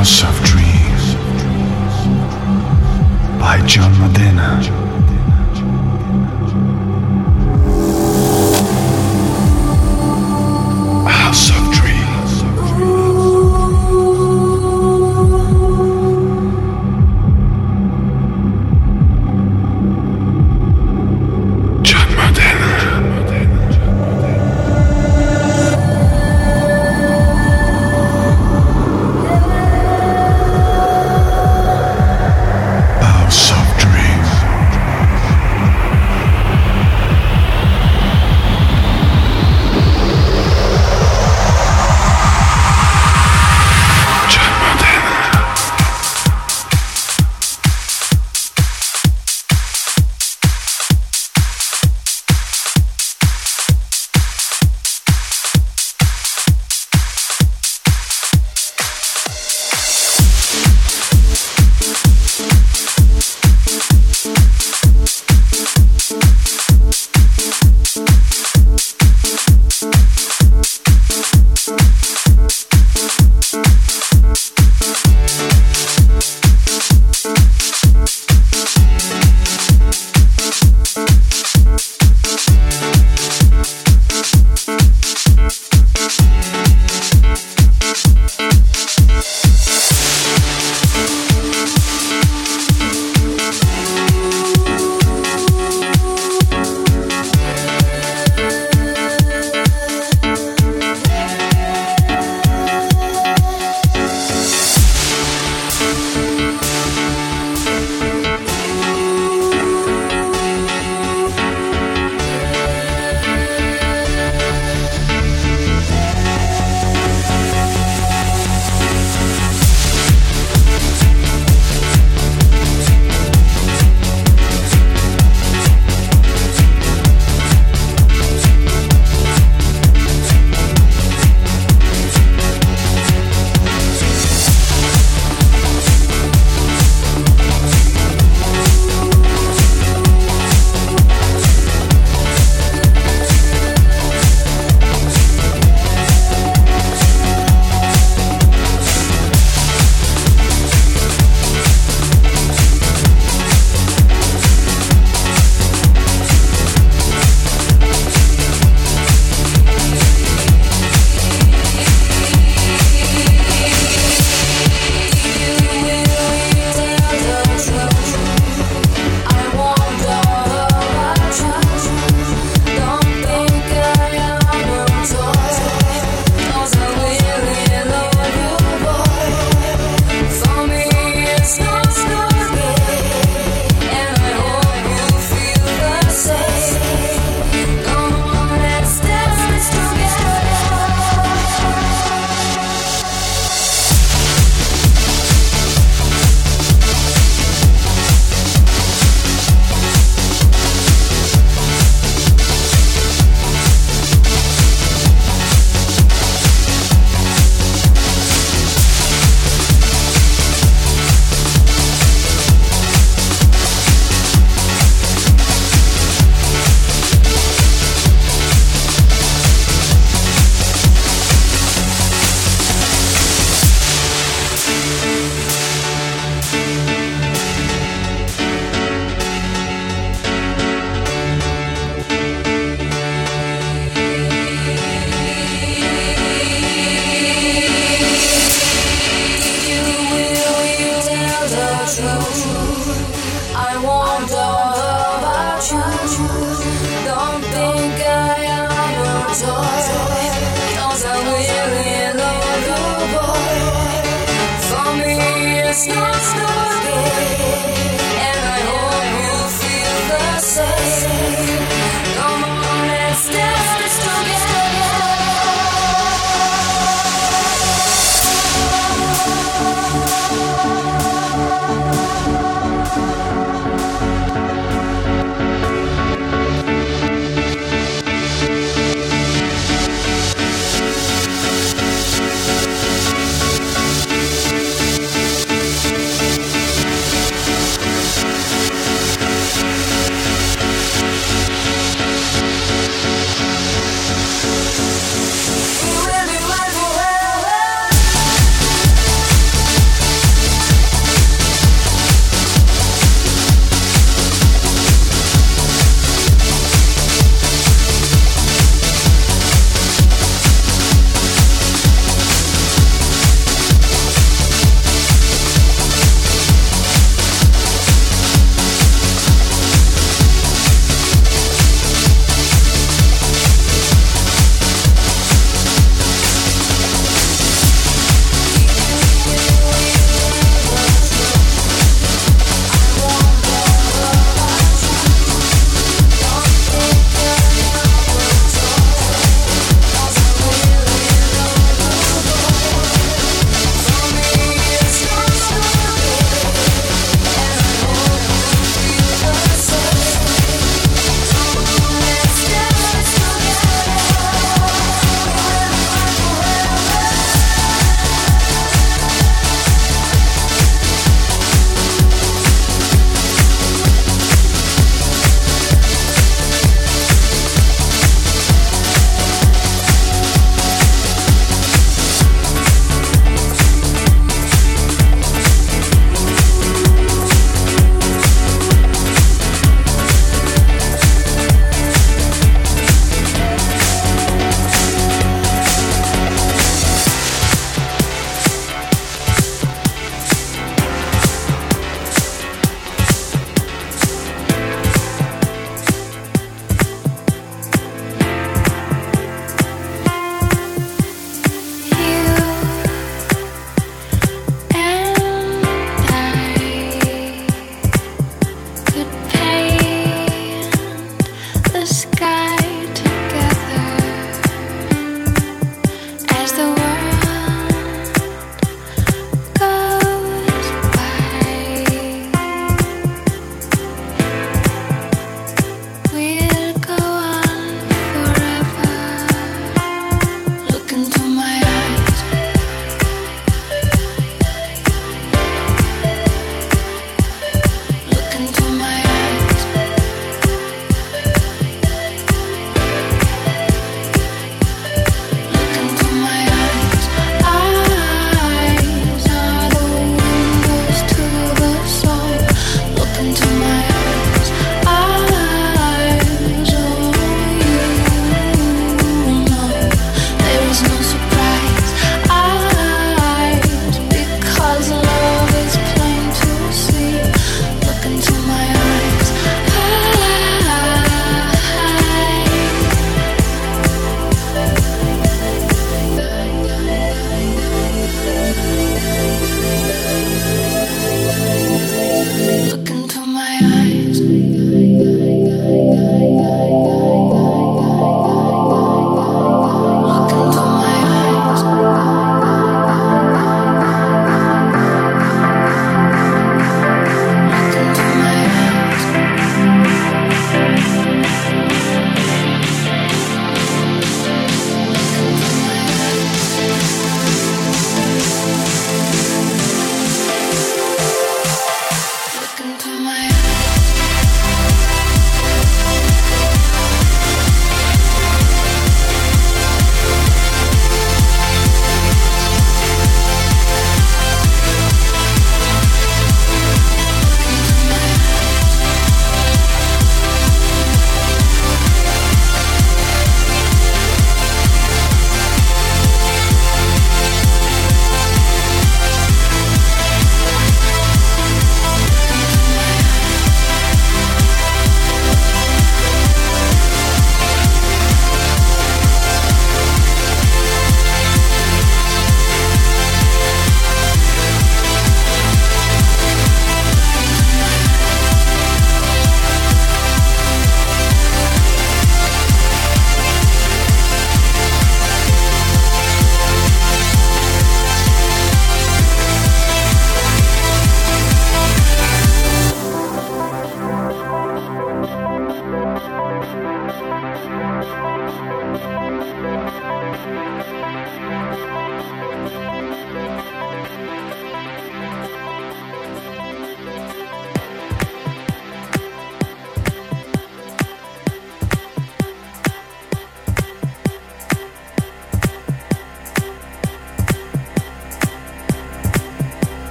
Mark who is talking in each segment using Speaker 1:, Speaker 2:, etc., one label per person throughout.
Speaker 1: House of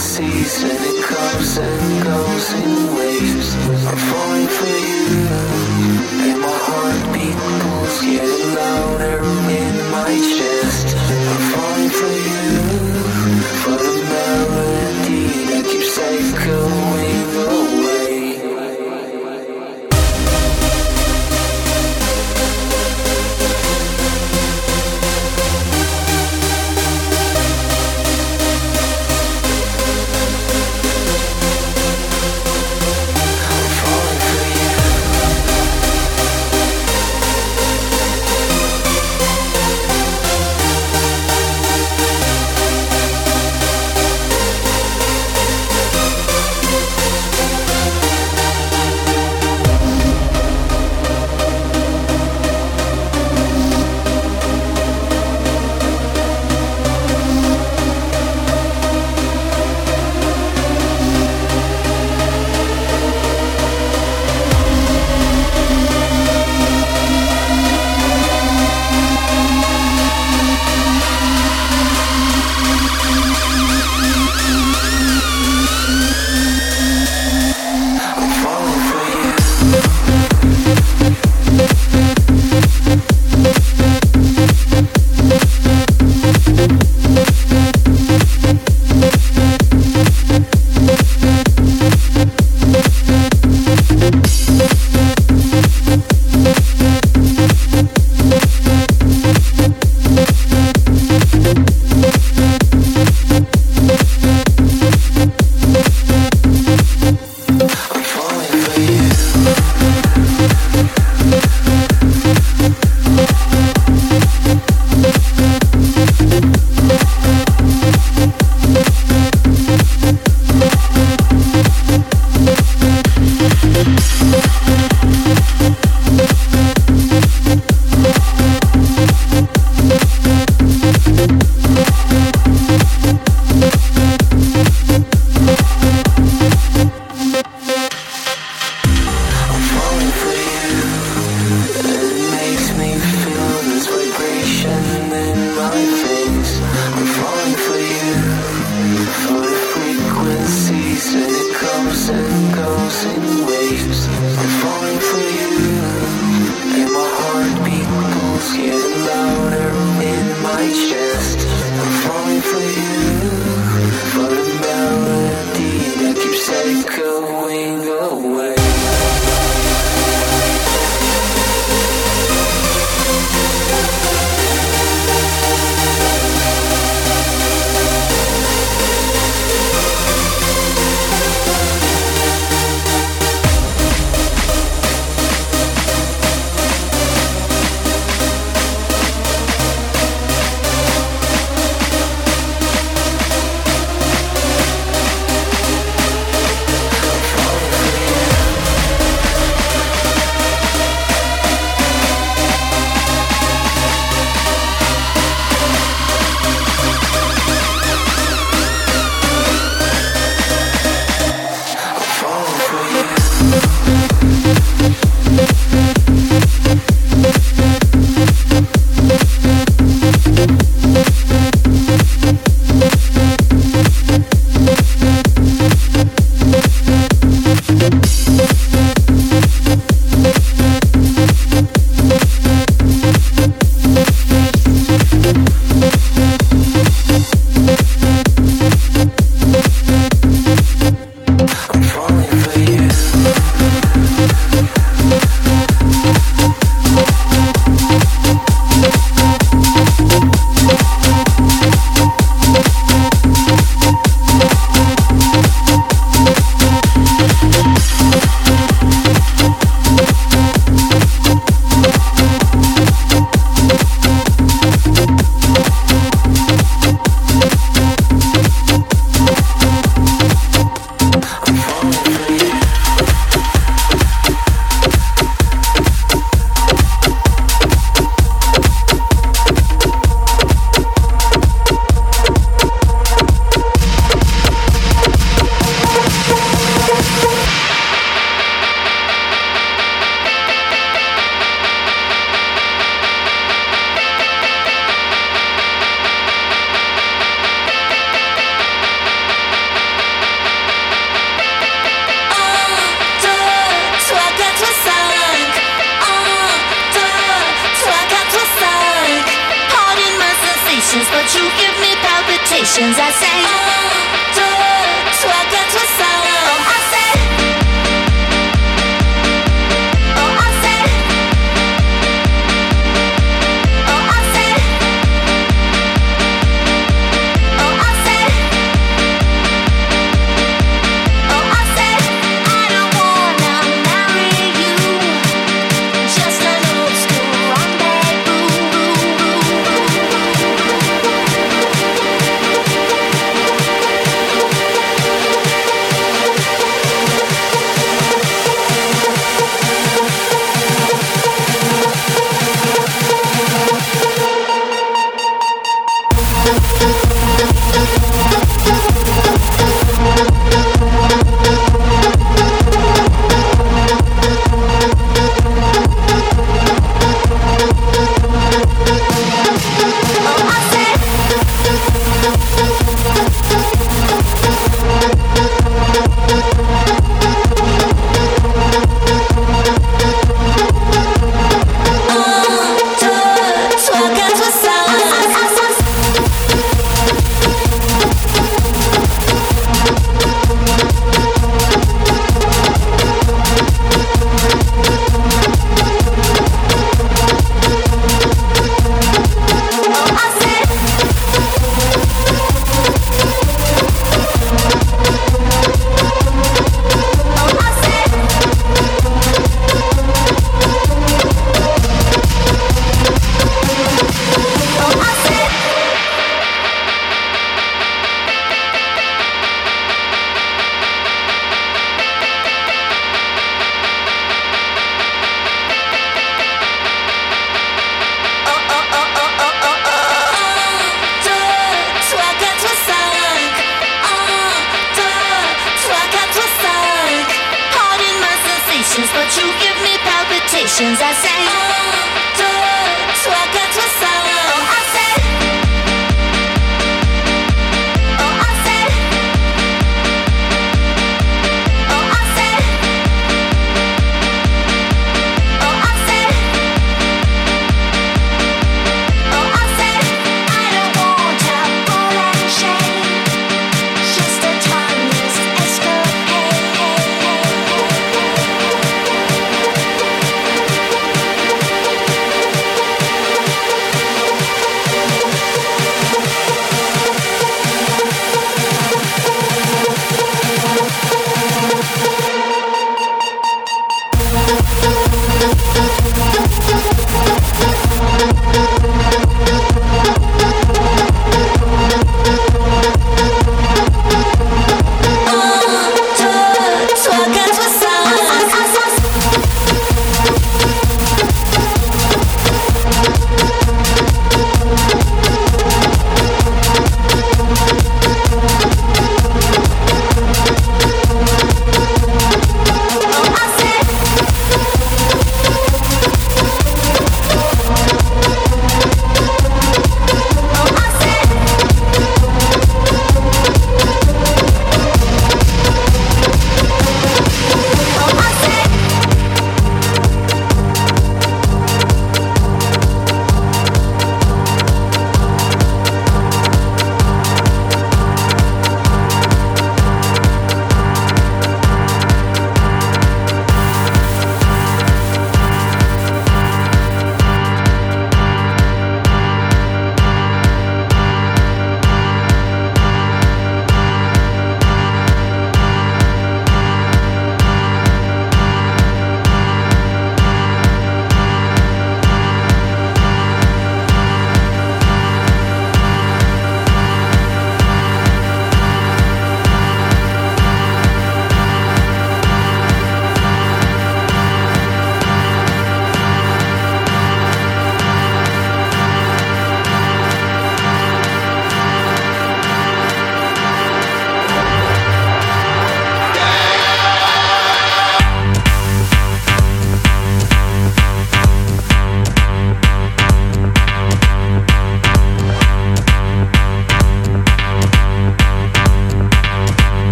Speaker 2: season, it comes and goes in waves. I'm falling for you.